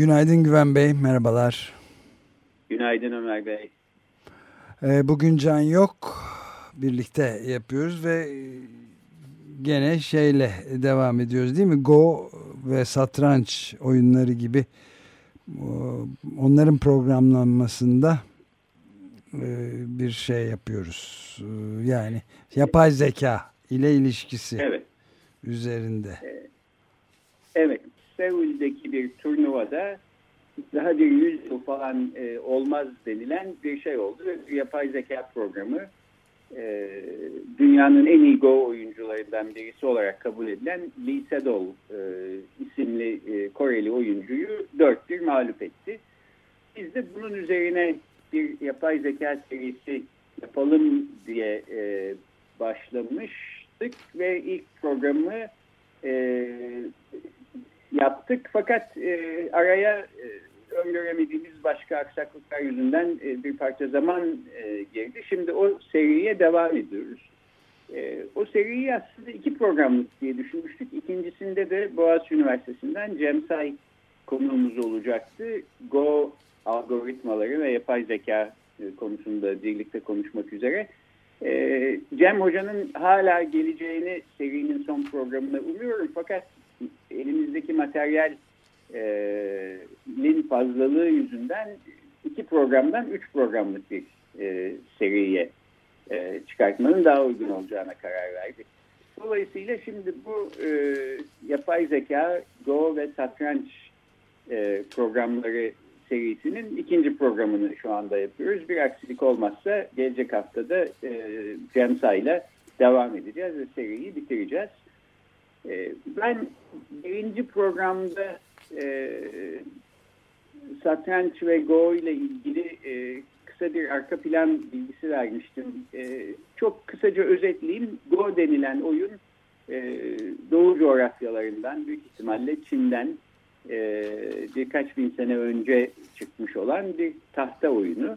Günaydın Güven Bey, merhabalar. Günaydın Ömer Bey. Ee, bugün Can yok, birlikte yapıyoruz ve gene şeyle devam ediyoruz değil mi? Go ve satranç oyunları gibi onların programlanmasında e, bir şey yapıyoruz. E, yani yapay zeka ile ilişkisi evet. üzerinde. E, evet. Seul'deki bir turnuvada daha bir yüz yıl falan olmaz denilen bir şey oldu. Yapay zeka programı dünyanın en iyi Go oyuncularından birisi olarak kabul edilen Lee Sedol isimli Koreli oyuncuyu 4-1 mağlup etti. Biz de bunun üzerine bir yapay zeka serisi yapalım diye e, başlamıştık ve ilk programı e, yaptık. Fakat e, araya e, öngöremediğimiz başka aksaklıklar yüzünden e, bir parça zaman e, girdi. Şimdi o seriye devam ediyoruz. E, o seriyi aslında iki programlık diye düşünmüştük. İkincisinde de Boğaziçi Üniversitesi'nden Cem Say konuğumuz olacaktı. Go algoritmaları ve yapay zeka e, konusunda birlikte konuşmak üzere. E, Cem Hoca'nın hala geleceğini serinin son programında umuyorum fakat elimizdeki materyalin e, fazlalığı yüzünden iki programdan üç programlık bir seriye çıkartmanın daha uygun olacağına karar verdik. Dolayısıyla şimdi bu yapay zeka, Go ve satranç programları serisinin ikinci programını şu anda yapıyoruz. Bir aksilik olmazsa gelecek haftada e, Cemsa ile devam edeceğiz ve seriyi bitireceğiz. E, ben birinci programda e, satranç ve Go ile ilgili e, kısa bir arka plan bilgisi vermiştim. E, çok kısaca özetleyeyim. Go denilen oyun e, Doğu coğrafyalarından büyük ihtimalle Çin'den e, birkaç bin sene önce çıkmış olan bir tahta oyunu.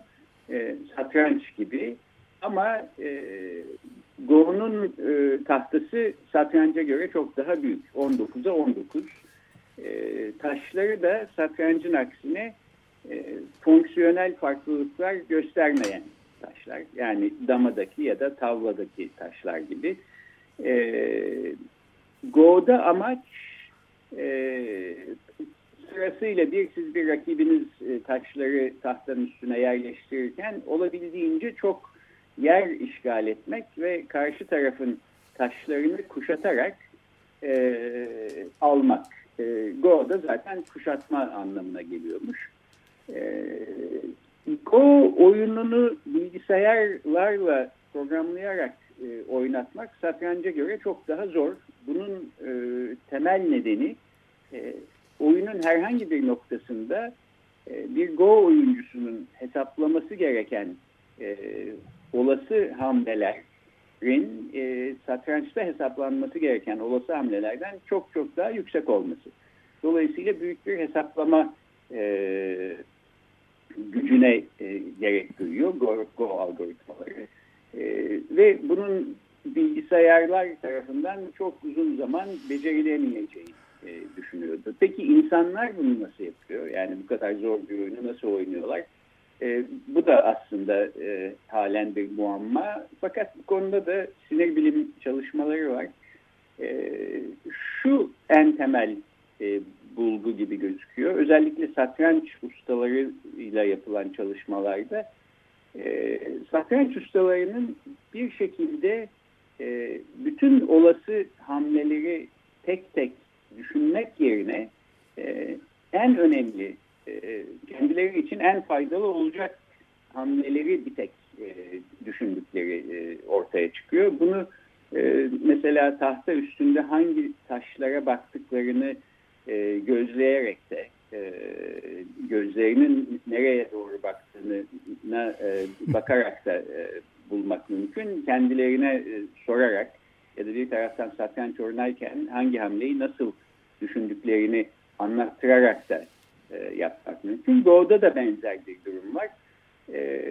E, satranç gibi ama e, Go'nun e, tahtası satranca göre çok daha büyük. 19'a 19. E, taşları da satrancın aksine e, fonksiyonel farklılıklar göstermeyen taşlar. Yani damadaki ya da tavladaki taşlar gibi. E, Go'da amaç e, sırasıyla bir siz bir rakibiniz e, taşları tahtanın üstüne yerleştirirken olabildiğince çok yer işgal etmek ve karşı tarafın taşlarını kuşatarak e, almak. E, Go da zaten kuşatma anlamına geliyormuş. E, Go oyununu bilgisayarlarla programlayarak e, oynatmak satranca göre çok daha zor. Bunun e, temel nedeni e, oyunun herhangi bir noktasında e, bir Go oyuncusunun hesaplaması gereken e, olası hamlelerin e, satrançta hesaplanması gereken olası hamlelerden çok çok daha yüksek olması. Dolayısıyla büyük bir hesaplama e, gücüne e, gerek duyuyor Go, Go algoritmaları. E, ve bunun bilgisayarlar tarafından çok uzun zaman becerilemeyeceği e, düşünüyordu. Peki insanlar bunu nasıl yapıyor? Yani bu kadar zor bir oyunu nasıl oynuyorlar? E, bu da aslında e, halen bir muamma. Fakat bu konuda da sinir bilim çalışmaları var. E, şu en temel e, bulgu gibi gözüküyor. Özellikle satranç ustalarıyla yapılan çalışmalarda e, satranç ustalarının bir şekilde e, bütün olası hamleleri tek tek düşünmek yerine e, en önemli e, kendileri için en faydalı olacak hamleleri bir tek e, düşündükleri e, ortaya çıkıyor. Bunu mesela tahta üstünde hangi taşlara baktıklarını gözleyerek de gözlerinin nereye doğru baktığına e, bakarak da bulmak mümkün. Kendilerine sorarak ya da bir taraftan satranç oynarken hangi hamleyi nasıl düşündüklerini anlattırarak da yapmak mümkün. Go'da da benzer bir durum var. E,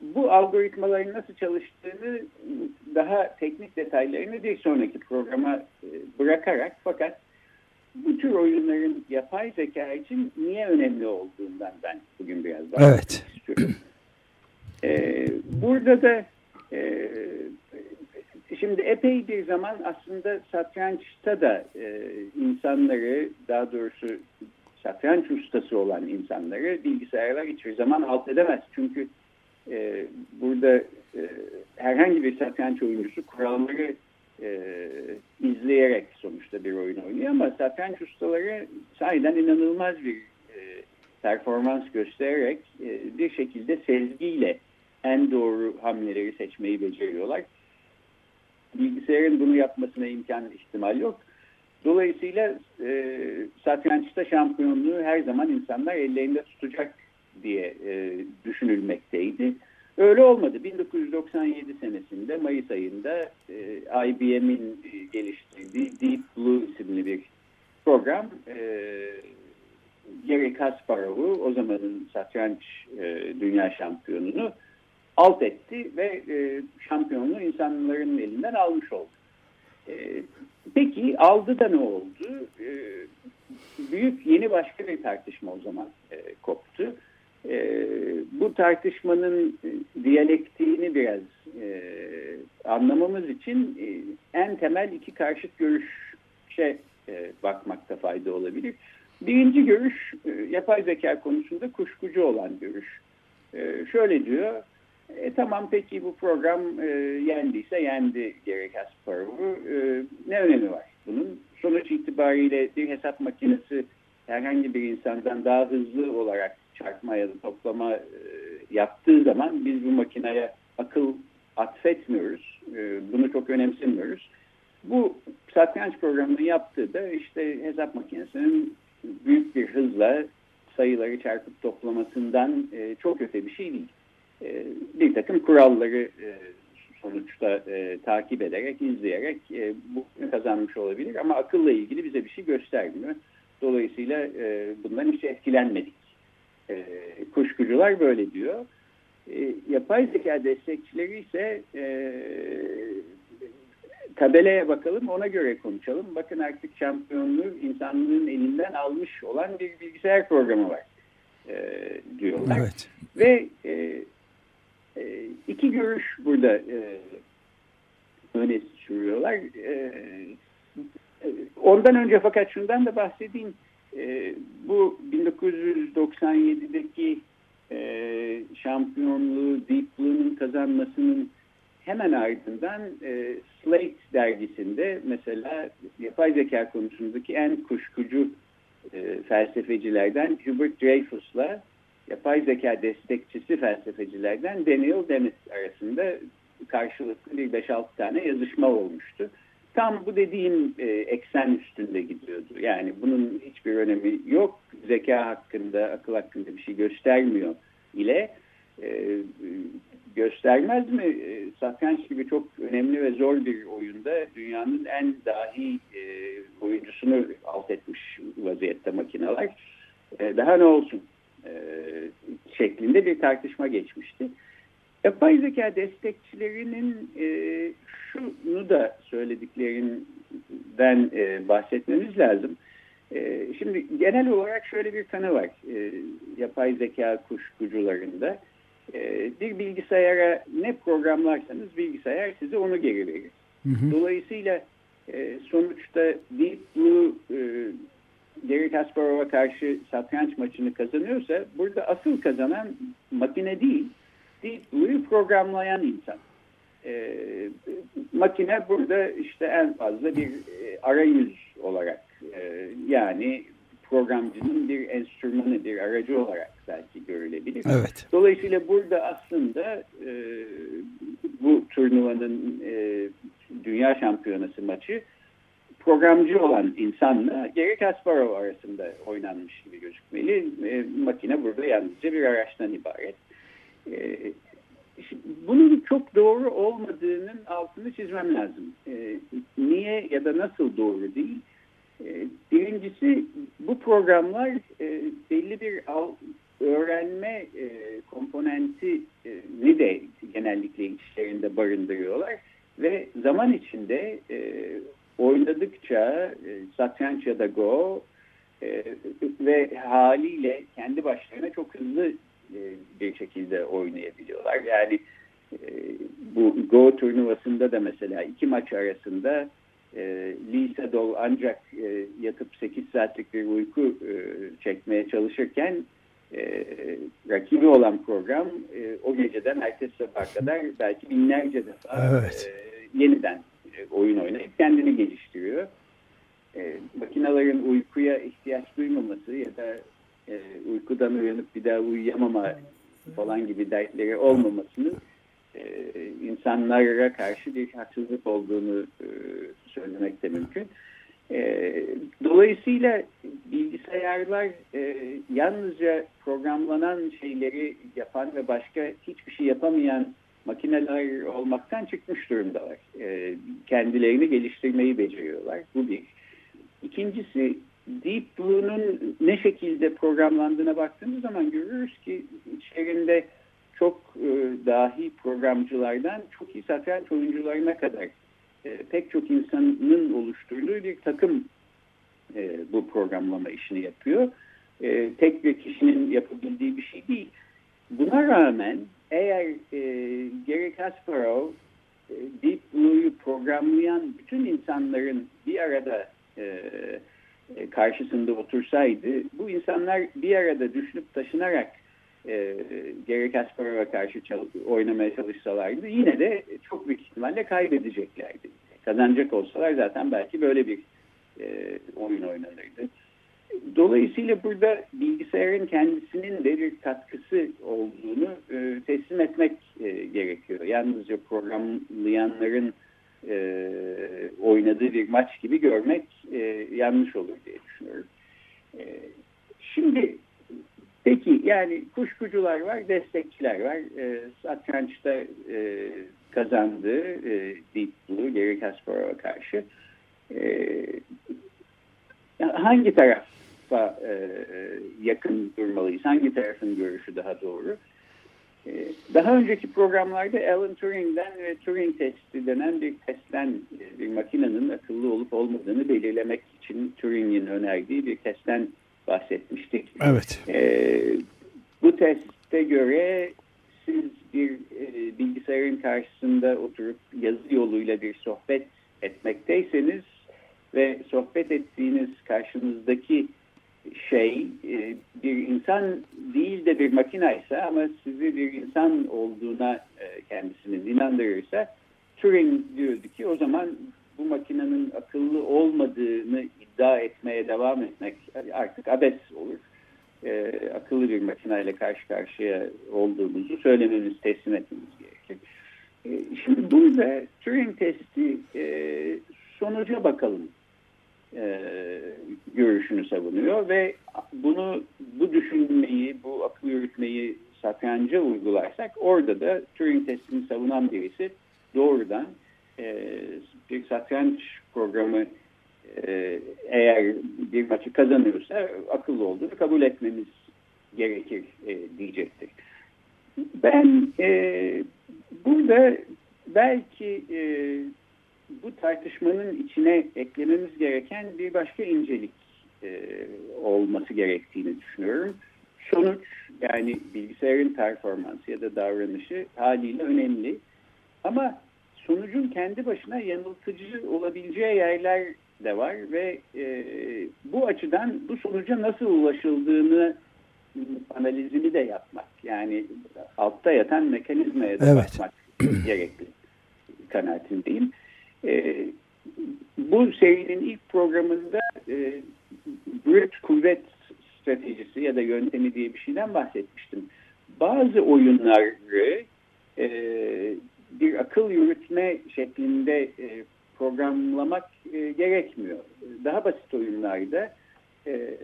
bu algoritmaların nasıl çalıştığını daha teknik detaylarını bir sonraki programa e, bırakarak fakat bu tür oyunların yapay zeka için niye önemli olduğundan ben bugün biraz bahsetmek evet. istiyorum. Ee, burada da e, şimdi epey bir zaman aslında satrançta da e, insanları daha doğrusu satranç ustası olan insanları bilgisayarlar hiçbir zaman alt edemez. Çünkü e, burada e, herhangi bir satranç oyuncusu kuralları e, izleyerek sonuçta bir oyun oynuyor ama satranç ustaları sahiden inanılmaz bir e, performans göstererek e, bir şekilde sezgiyle en doğru hamleleri seçmeyi beceriyorlar. Bilgisayarın bunu yapmasına imkan ihtimal yok. Dolayısıyla e, satrançta şampiyonluğu her zaman insanlar ellerinde tutacak diye e, düşünülmekteydi. Öyle olmadı. 1997 senesinde Mayıs ayında e, IBM'in geliştirdiği Deep Blue isimli bir program e, Gary Kasparov'u o zamanın satranç e, dünya şampiyonunu alt etti ve e, şampiyonluğu insanların elinden almış oldu. E, peki aldı da ne oldu? E, büyük yeni başka bir tartışma o zaman e, koptu. E, bu tartışmanın e, diyalektiğini biraz e, anlamamız için e, en temel iki karşıt görüşe bakmakta fayda olabilir. Birinci görüş yapay zeka konusunda kuşkucu olan görüş. Şöyle diyor, e, tamam peki bu program e, yendiyse yendi Gary Kasparov'u. E, ne önemi var bunun? Sonuç itibariyle bir hesap makinesi herhangi bir insandan daha hızlı olarak çarpma ya da toplama e, yaptığı zaman biz bu makineye akıl atfetmiyoruz. E, bunu çok önemsemiyoruz. Bu satranç programının yaptığı da işte hesap makinesinin büyük bir hızla sayıları çarpıp toplamasından e, çok öte bir şey değil. E, bir takım kuralları e, sonuçta e, takip ederek, izleyerek e, bu kazanmış olabilir ama akılla ilgili bize bir şey göstermiyor. Dolayısıyla e, bundan hiç etkilenmedik e, kuşkucular böyle diyor. E, yapay zeka destekçileri ise e, tabelaya bakalım ona göre konuşalım. Bakın artık şampiyonluğu insanlığın elinden almış olan bir bilgisayar programı var e, diyorlar. Evet. Ve e, e, iki görüş burada e, öne sürüyorlar. E, ondan önce fakat şundan da bahsedeyim. E, bu 1997'deki e, şampiyonluğu Deep Blue'nun kazanmasının hemen ardından Slate dergisinde mesela yapay zeka konusundaki en kuşkucu felsefecilerden Hubert Dreyfus'la yapay zeka destekçisi felsefecilerden Daniel Dennett arasında karşılıklı bir 5-6 tane yazışma olmuştu tam bu dediğim e, eksen üstünde gidiyordu. Yani bunun hiçbir önemi yok. Zeka hakkında, akıl hakkında bir şey göstermiyor ile e, göstermez mi? E, satranç gibi çok önemli ve zor bir oyunda dünyanın en dahi e, oyuncusunu alt etmiş vaziyette makineler. E, daha ne olsun? E, şeklinde bir tartışma geçmişti. Yapay zeka destekçilerinin e, şunu da söylediklerinden e, bahsetmemiz lazım. E, şimdi genel olarak şöyle bir tanı var e, yapay zeka kuşkucularında. E, bir bilgisayara ne programlarsanız bilgisayar size onu geri verir. Hı hı. Dolayısıyla e, sonuçta Deep Blue e, Gary Kasparov'a karşı satranç maçını kazanıyorsa burada asıl kazanan makine değil Blue'yu programlayan insan. E, makine burada işte en fazla bir e, arayüz olarak e, yani programcının bir enstrümanı, bir aracı olarak belki görülebilir. Evet. Dolayısıyla burada aslında e, bu turnuvanın e, dünya şampiyonası maçı programcı olan insanla Gary Kasparov arasında oynanmış gibi gözükmeli. E, makine burada yalnızca bir araçtan ibaret. E, bunun çok doğru olmadığının altını çizmem lazım. E, niye ya da nasıl doğru değil? E, birincisi bu programlar e, belli bir al, öğrenme e, komponenti e, ni de genellikle içlerinde barındırıyorlar ve zaman içinde e, oynadıkça e, satranç ya da go e, ve haliyle kendi başlarına çok hızlı e, bir şekilde oynayabiliyorlar. Yani e, bu Go turnuvasında da mesela iki maç arasında e, Lee Sedol ancak e, yatıp 8 saatlik bir uyku e, çekmeye çalışırken e, rakibi olan program e, o geceden ertesi sabah kadar belki binlerce defa evet. e, yeniden e, oyun oynayıp kendini geliştiriyor. E, makinelerin uykuya ihtiyaç duymaması ya da e, uykudan uyanıp bir daha uyuyamama falan gibi dertleri olmamasının e, insanlara karşı bir haksızlık olduğunu e, söylemek de mümkün. E, dolayısıyla bilgisayarlar e, yalnızca programlanan şeyleri yapan ve başka hiçbir şey yapamayan makineler olmaktan çıkmış durumdalar. E, kendilerini geliştirmeyi beceriyorlar. Bu bir. İkincisi Deep Blue'nun ne şekilde programlandığına baktığımız zaman görürüz ki içlerinde çok e, dahi programcılardan çok iyi satranç oyuncularına kadar e, pek çok insanın oluşturduğu bir takım e, bu programlama işini yapıyor. E, tek bir kişinin yapabildiği bir şey değil. Buna rağmen eğer e, Gary Kasparov e, Deep Blue'yu programlayan bütün insanların bir arada karşısında otursaydı bu insanlar bir arada düşünüp taşınarak e, Gary Kasparov'a karşı oynamaya çalışsalardı yine de çok büyük ihtimalle kaybedeceklerdi. Kazanacak olsalar zaten belki böyle bir e, oyun oynanırdı. Dolayısıyla burada bilgisayarın kendisinin de bir katkısı olduğunu e, teslim etmek e, gerekiyor. Yalnızca programlayanların e, oynadığı bir maç gibi görmek e, yanlış olur diye düşünüyorum. E, şimdi peki yani kuşkucular var, destekçiler var. E, satrançta e, kazandı e, Deep Blue, Gary Kasparov'a karşı. E, hangi tarafa e, yakın durmalıyız? Hangi tarafın görüşü daha doğru? Ee, daha önceki programlarda Alan Turing'den ve Turing testi denen bir testten e, bir makinenin akıllı olup olmadığını belirlemek için Turing'in önerdiği bir testten bahsetmiştik. Evet. Ee, bu teste göre siz bir e, bilgisayarın karşısında oturup yazı yoluyla bir sohbet etmekteyseniz ve sohbet ettiğiniz karşınızdaki şey e, bir insan değil de bir makine ise ama sizi bir insan olduğuna e, kendisinin inandırırsa Turing diyordu ki o zaman bu makinenin akıllı olmadığını iddia etmeye devam etmek artık abes olur. E, akıllı bir makineyle karşı karşıya olduğumuzu söylememiz, teslim etmemiz gerekir. şimdi burada Turing testi sonuca bakalım e, görüşünü savunuyor ve bunu bu düşünmeyi, bu akıl yürütmeyi satranca uygularsak orada da Turing testini savunan birisi doğrudan e, bir satranç programı e, eğer bir maçı kazanıyorsa akıllı olduğunu kabul etmemiz gerekir e, diyecektir. Ben e, burada belki e, bu tartışmanın içine eklememiz gereken bir başka incelik e, olması gerektiğini düşünüyorum. Sonuç yani bilgisayarın performansı ya da davranışı haliyle önemli. Ama sonucun kendi başına yanıltıcı olabileceği yerler de var ve e, bu açıdan bu sonuca nasıl ulaşıldığını analizini de yapmak yani altta yatan mekanizmaya da evet. bakmak gerekli kanaatindeyim. E, bu serinin ilk programında e, brute kuvvet stratejisi ya da yöntemi diye bir şeyden bahsetmiştim. Bazı oyunları e, bir akıl yürütme şeklinde e, programlamak e, gerekmiyor. Daha basit oyunlarda e,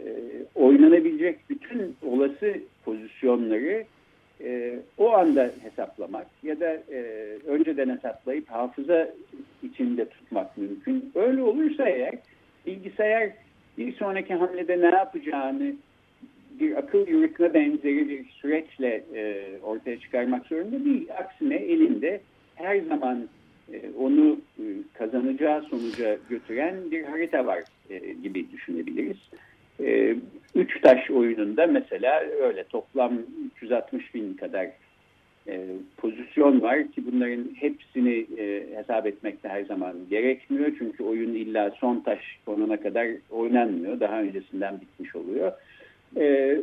oynanabilecek bütün olası pozisyonları e, o anda hesaplamak ya da e, önceden hesaplayıp hafıza içinde tutmak mümkün. Öyle olursa eğer bilgisayar bir sonraki hamlede ne yapacağını bir akıl yürütme benzeri bir süreçle e, ortaya çıkarmak zorunda değil. Aksine elinde her zaman e, onu e, kazanacağı sonuca götüren bir harita var e, gibi düşünebiliriz. E, üç taş oyununda mesela öyle toplam 360 bin kadar e, pozisyon var ki bunların hepsini e, hesap etmekte her zaman gerekmiyor. Çünkü oyun illa son taş konuna kadar oynanmıyor. Daha öncesinden bitmiş oluyor. E,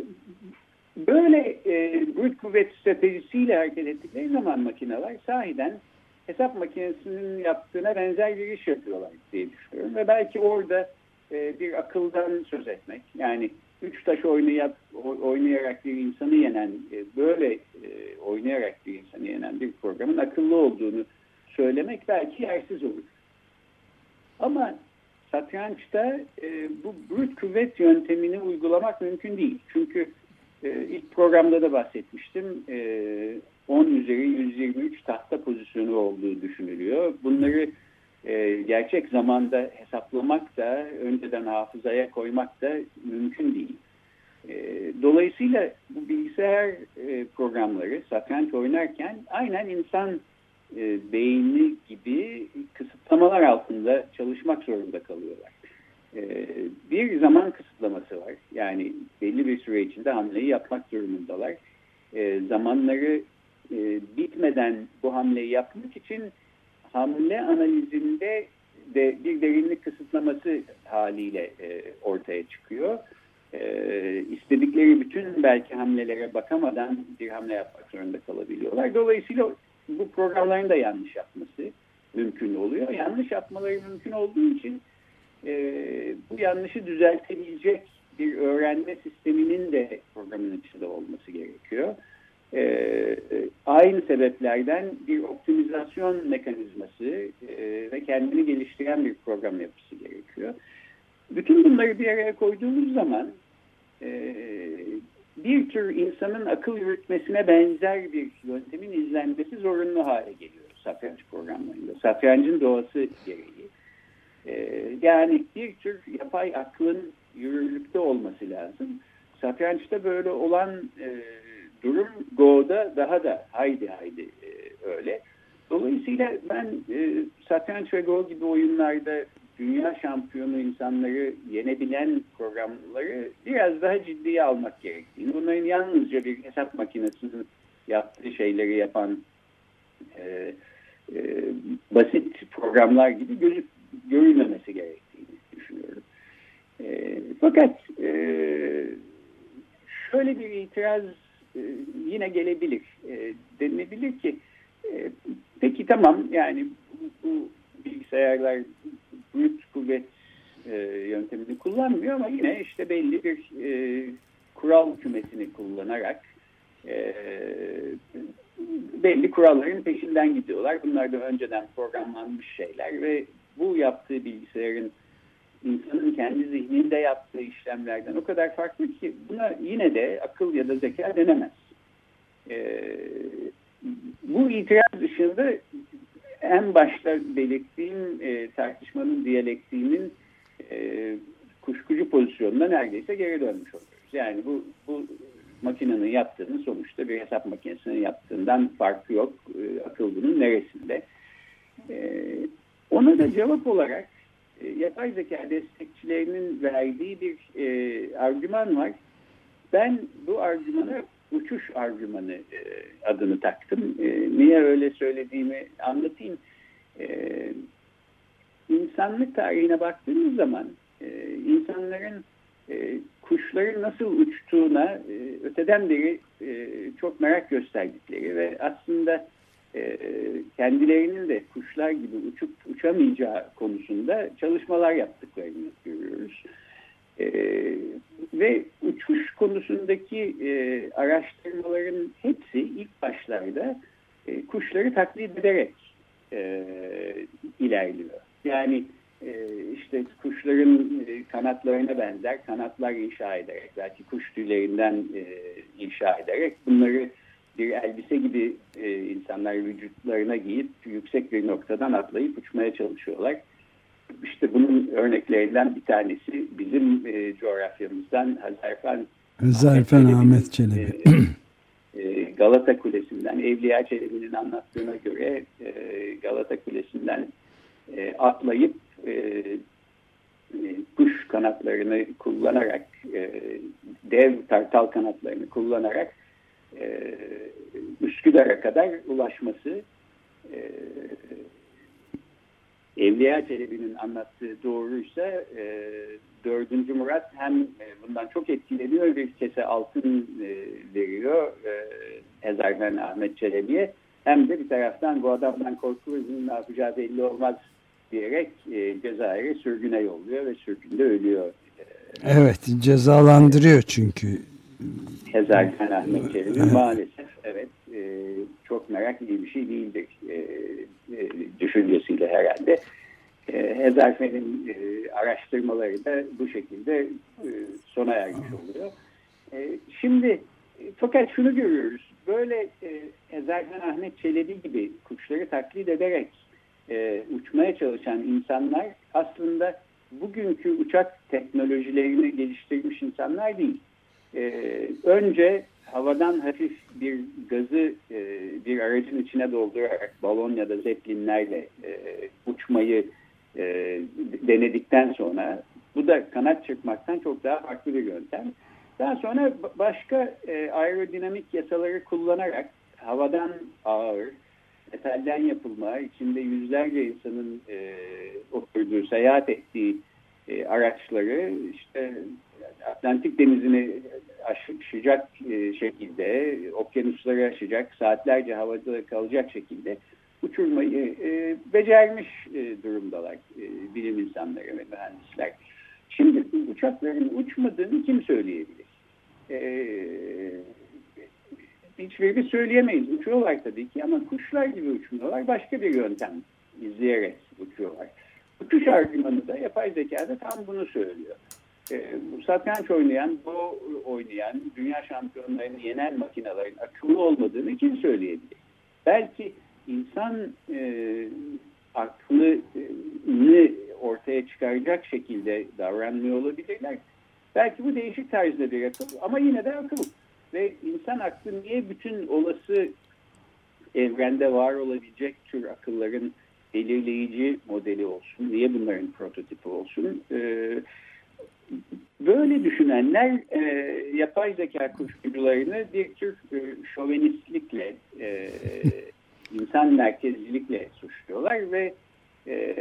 böyle e, brute kuvvet stratejisiyle hareket ettikleri zaman makineler sahiden hesap makinesinin yaptığına benzer bir iş yapıyorlar diye düşünüyorum. Ve belki orada e, bir akıldan söz etmek yani üç taş oynayıp, oynayarak bir insanı yenen e, böyle e, oynayarak bir insanı yenen bir programın akıllı olduğunu söylemek belki yersiz olur. Ama satrançta e, bu brute kuvvet yöntemini uygulamak mümkün değil. Çünkü ilk programda da bahsetmiştim. E, 10 üzeri 123 tahta pozisyonu olduğu düşünülüyor. Bunları e, gerçek zamanda hesaplamak da önceden hafızaya koymak da mümkün değil. E, dolayısıyla bu bilgisayar e, programları satranç oynarken aynen insan e, beyni gibi kısıtlamalar altında çalışmak zorunda kalıyorlar. E, bir zaman kısıtlaması var. Yani belli bir süre içinde hamleyi yapmak durumundalar. Zamanları e, bitmeden bu hamleyi yapmak için hamle analizinde de bir derinlik kısıtlaması haliyle e, ortaya çıkıyor. E, istedikleri bütün belki hamlelere bakamadan bir hamle yapmak zorunda kalabiliyorlar. Dolayısıyla bu programların da yanlış yapması mümkün oluyor. Yanlış yapmaları mümkün olduğu için e, bu yanlışı düzeltebilecek bir öğrenme sisteminin de programın içinde olması gerekiyor e, aynı sebeplerden bir optimizasyon mekanizması e, ve kendini geliştiren bir program yapısı gerekiyor. Bütün bunları bir araya koyduğumuz zaman e, bir tür insanın akıl yürütmesine benzer bir yöntemin izlenmesi zorunlu hale geliyor satranç programlarında. Satrancın doğası gereği. E, yani bir tür yapay aklın yürürlükte olması lazım. Satrançta böyle olan e, durum Go'da daha da haydi haydi e, öyle. Dolayısıyla ben e, satranç ve Go gibi oyunlarda dünya şampiyonu insanları yenebilen programları biraz daha ciddiye almak gerektiğini, bunların yalnızca bir hesap makinesinin yaptığı şeyleri yapan e, e, basit programlar gibi gözük, görülmemesi gerektiğini düşünüyorum. E, fakat e, şöyle bir itiraz e, yine gelebilir. E, denilebilir ki tamam yani bu, bu bilgisayarlar brute kuvvet e, yöntemini kullanmıyor ama yine işte belli bir e, kural kümesini kullanarak e, belli kuralların peşinden gidiyorlar. Bunlar da önceden programlanmış şeyler ve bu yaptığı bilgisayarın insanın kendi zihninde yaptığı işlemlerden o kadar farklı ki buna yine de akıl ya da zeka denemez. Ee, bu itiraz dışında en başta belirttiğim e, tartışmanın diyalektiğinin e, kuşkucu pozisyonuna neredeyse geri dönmüş oluyoruz. Yani bu, bu makinenin yaptığını sonuçta bir hesap makinesinin yaptığından farkı yok. E, akıl bunun neresinde? E, ona da cevap olarak e, yapay zeka destekçilerinin verdiği bir e, argüman var. Ben bu argümana uçuş argümanı e, adını taktım. E, niye öyle söylediğimi anlatayım. E, insanlık tarihine baktığımız zaman e, insanların e, kuşların nasıl uçtuğuna öteden beri çok merak gösterdikleri ve aslında kendilerinin de kuşlar gibi uçup uçamayacağı konusunda çalışmalar yaptıklarını görüyoruz. Ve uçuş konusundaki e, araştırmaların hepsi ilk başlarda kuşları taklit ederek e, ilerliyor. Yani e, işte kuşların e, kanatlarına benzer kanatlar inşa ederek, belki kuş tüylerinden e, inşa ederek bunları bir elbise gibi e, insanlar vücutlarına giyip yüksek bir noktadan atlayıp uçmaya çalışıyorlar. İşte bunun örneklerinden bir tanesi bizim e, coğrafyamızdan Hazarfen Hazarfen Ahmet Çelebi. E, e, Galata Kulesi'nden, Evliya Çelebi'nin anlattığına göre e, Galata Kulesi'nden e, atlayıp e, e, kuş kanatlarını kullanarak, e, dev tartal kanatlarını kullanarak e, Üsküdar'a kadar ulaşması e, Evliya Çelebi'nin anlattığı doğruysa e, 4. Murat hem e, bundan çok etkileniyor bir kese altın e, veriyor e, Ezerfen Ahmet Çelebi'ye hem de bir taraftan bu adamdan korkulur ne yapacağı belli olmaz diyerek e, Cezayir'e sürgüne yolluyor ve sürgünde ölüyor. Evet cezalandırıyor çünkü. Hezarfen Ahmet Çelebi evet. maalesef evet e, çok merak iyi bir şey değildir e, e, düşüncesiyle herhalde. E, e, araştırmaları da bu şekilde e, sona ermiş oluyor. E, şimdi fakat şunu görüyoruz. Böyle e, Hezarfen Ahmet Çelebi gibi kuşları taklit ederek e, uçmaya çalışan insanlar aslında bugünkü uçak teknolojilerini geliştirmiş insanlar değil. E, önce havadan hafif bir gazı e, bir aracın içine doldurarak balon ya da zeplinlerle e, uçmayı e, denedikten sonra bu da kanat çırpmaktan çok daha farklı bir yöntem. Daha sonra başka e, aerodinamik yasaları kullanarak havadan ağır, metalden yapılma, içinde yüzlerce insanın e, oturduğu, seyahat ettiği e, araçları işte Atlantik denizini aşacak e, şekilde, okyanusları aşacak, saatlerce havada kalacak şekilde uçurmayı e, becermiş e, durumdalar bilim insanları ve mühendisler. Şimdi uçakların uçmadığını kim söyleyebilir? E, hiçbiri söyleyemeyiz. Uçuyorlar tabii ki ama kuşlar gibi uçmuyorlar. Başka bir yöntem izleyerek uçuyorlar. Uçuş argümanı da yapay zekada tam bunu söylüyor. E, satranç oynayan, bu oynayan, dünya şampiyonlarını yenen makinelerin akıllı olmadığını kim söyleyebilir? Belki insan e, aklını ortaya çıkaracak şekilde davranmıyor olabilirler. Belki bu değişik tarzda bir akıl ama yine de akıl. Ve insan aklı niye bütün olası evrende var olabilecek tür akılların belirleyici modeli olsun? Niye bunların prototipi olsun? Ee, böyle düşünenler e, yapay zeka kuşkucularını bir tür e, şovenistlikle, e, insan merkezcilikle suçluyorlar ve e,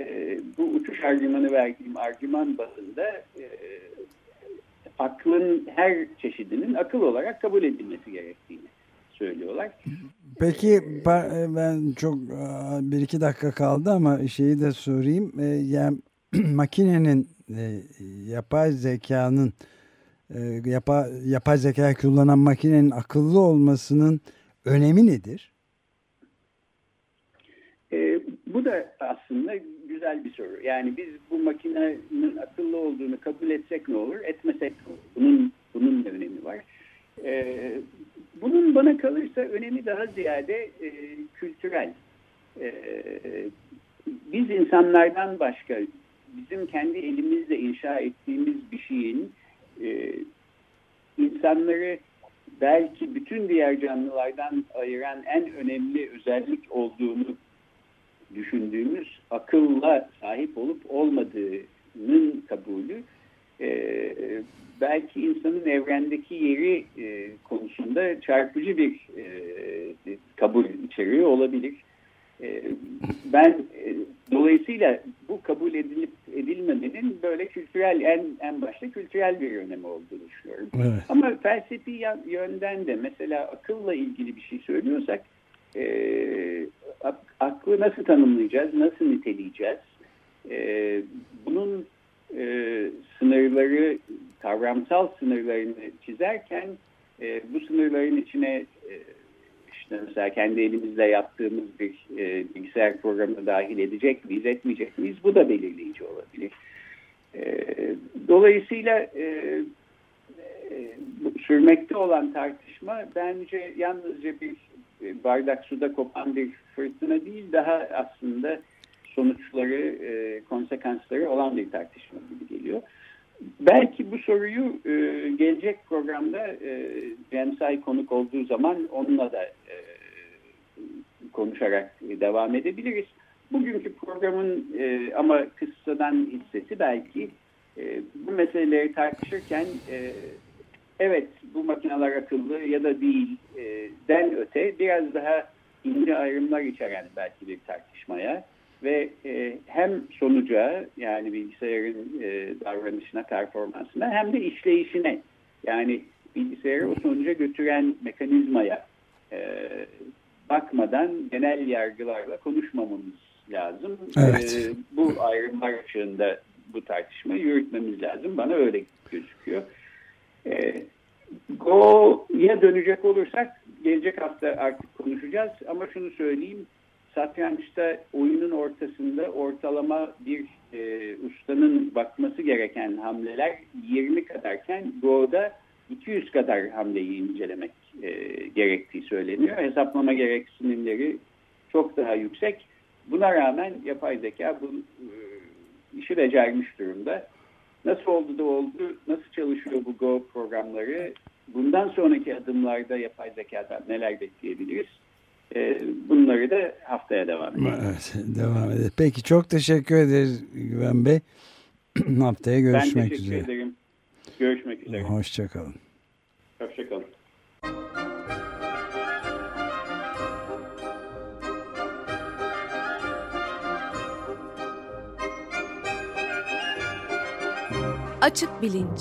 bu uçuş argümanı verdiğim argüman bazında e, aklın her çeşidinin akıl olarak kabul edilmesi gerektiğini söylüyorlar. Peki ben çok bir iki dakika kaldı ama şeyi de sorayım. E, yani makinenin e, yapay zekanın e, yapay, yapay zeka kullanan makinenin akıllı olmasının önemi nedir? E, bu da aslında güzel bir soru. Yani biz bu makinenin akıllı olduğunu kabul etsek ne olur, etmesek ne olur? Bunun, bunun da önemi var. E, bunun bana kalırsa önemi daha ziyade e, kültürel. E, biz insanlardan başka bizim kendi elimizle inşa ettiğimiz bir şeyin e, insanları belki bütün diğer canlılardan ayıran en önemli özellik olduğunu düşündüğümüz akılla sahip olup olmadığının kabulü e, belki insanın evrendeki yeri e, konusunda çarpıcı bir e, kabul içeriyor olabilir. E, ben e, dolayısıyla bu kabul edilip edilmemenin böyle kültürel en en başta kültürel bir önemi olduğunu düşünüyorum. Evet. Ama felsefi yönden de mesela akılla ilgili bir şey söylüyorsak e, aklı nasıl tanımlayacağız, nasıl niteleyeceğiz? E, bunun e, sınırları, kavramsal sınırlarını çizerken e, bu sınırların içine e, içine mesela kendi elimizle yaptığımız bir e, bilgisayar programına dahil edecek miyiz, etmeyecek miyiz? Bu da belirleyici olabilir. E, dolayısıyla e, e, sürmekte olan tartışma bence yalnızca bir e, bardak suda kopan bir fırtına değil, daha aslında sonuçları, e, konsekansları olan bir tartışma gibi geliyor. Belki bu soruyu e, gelecek programda e, Cem Say konuk olduğu zaman onunla da konuşarak devam edebiliriz. Bugünkü programın e, ama kıssadan hissesi belki e, bu meseleleri tartışırken e, evet bu makineler akıllı ya da değil e, den öte biraz daha ince ayrımlar içeren belki bir tartışmaya ve e, hem sonuca yani bilgisayarın e, davranışına, performansına hem de işleyişine yani bilgisayarı o sonuca götüren mekanizmaya e, bakmadan genel yargılarla konuşmamamız lazım. Evet. E, bu ayrımlar ışığında bu tartışmayı yürütmemiz lazım. Bana öyle gözüküyor. E, Go'ya dönecek olursak gelecek hafta artık konuşacağız ama şunu söyleyeyim satrançta oyunun ortasında ortalama bir e, ustanın bakması gereken hamleler 20 kadarken Go'da 200 kadar hamleyi incelemek e, gerektiği söyleniyor. Hesaplama gereksinimleri çok daha yüksek. Buna rağmen yapay zeka bu e, işi becermiş durumda. Nasıl oldu da oldu, nasıl çalışıyor bu Go programları, bundan sonraki adımlarda yapay zekadan neler bekleyebiliriz? E, bunları da haftaya devam edelim. Evet, devam edelim. Peki çok teşekkür ederiz Güven Bey. haftaya görüşmek ben teşekkür üzere. ederim. Görüşmek üzere. Hoşçakalın. Hoşçakalın. Açık Bilinç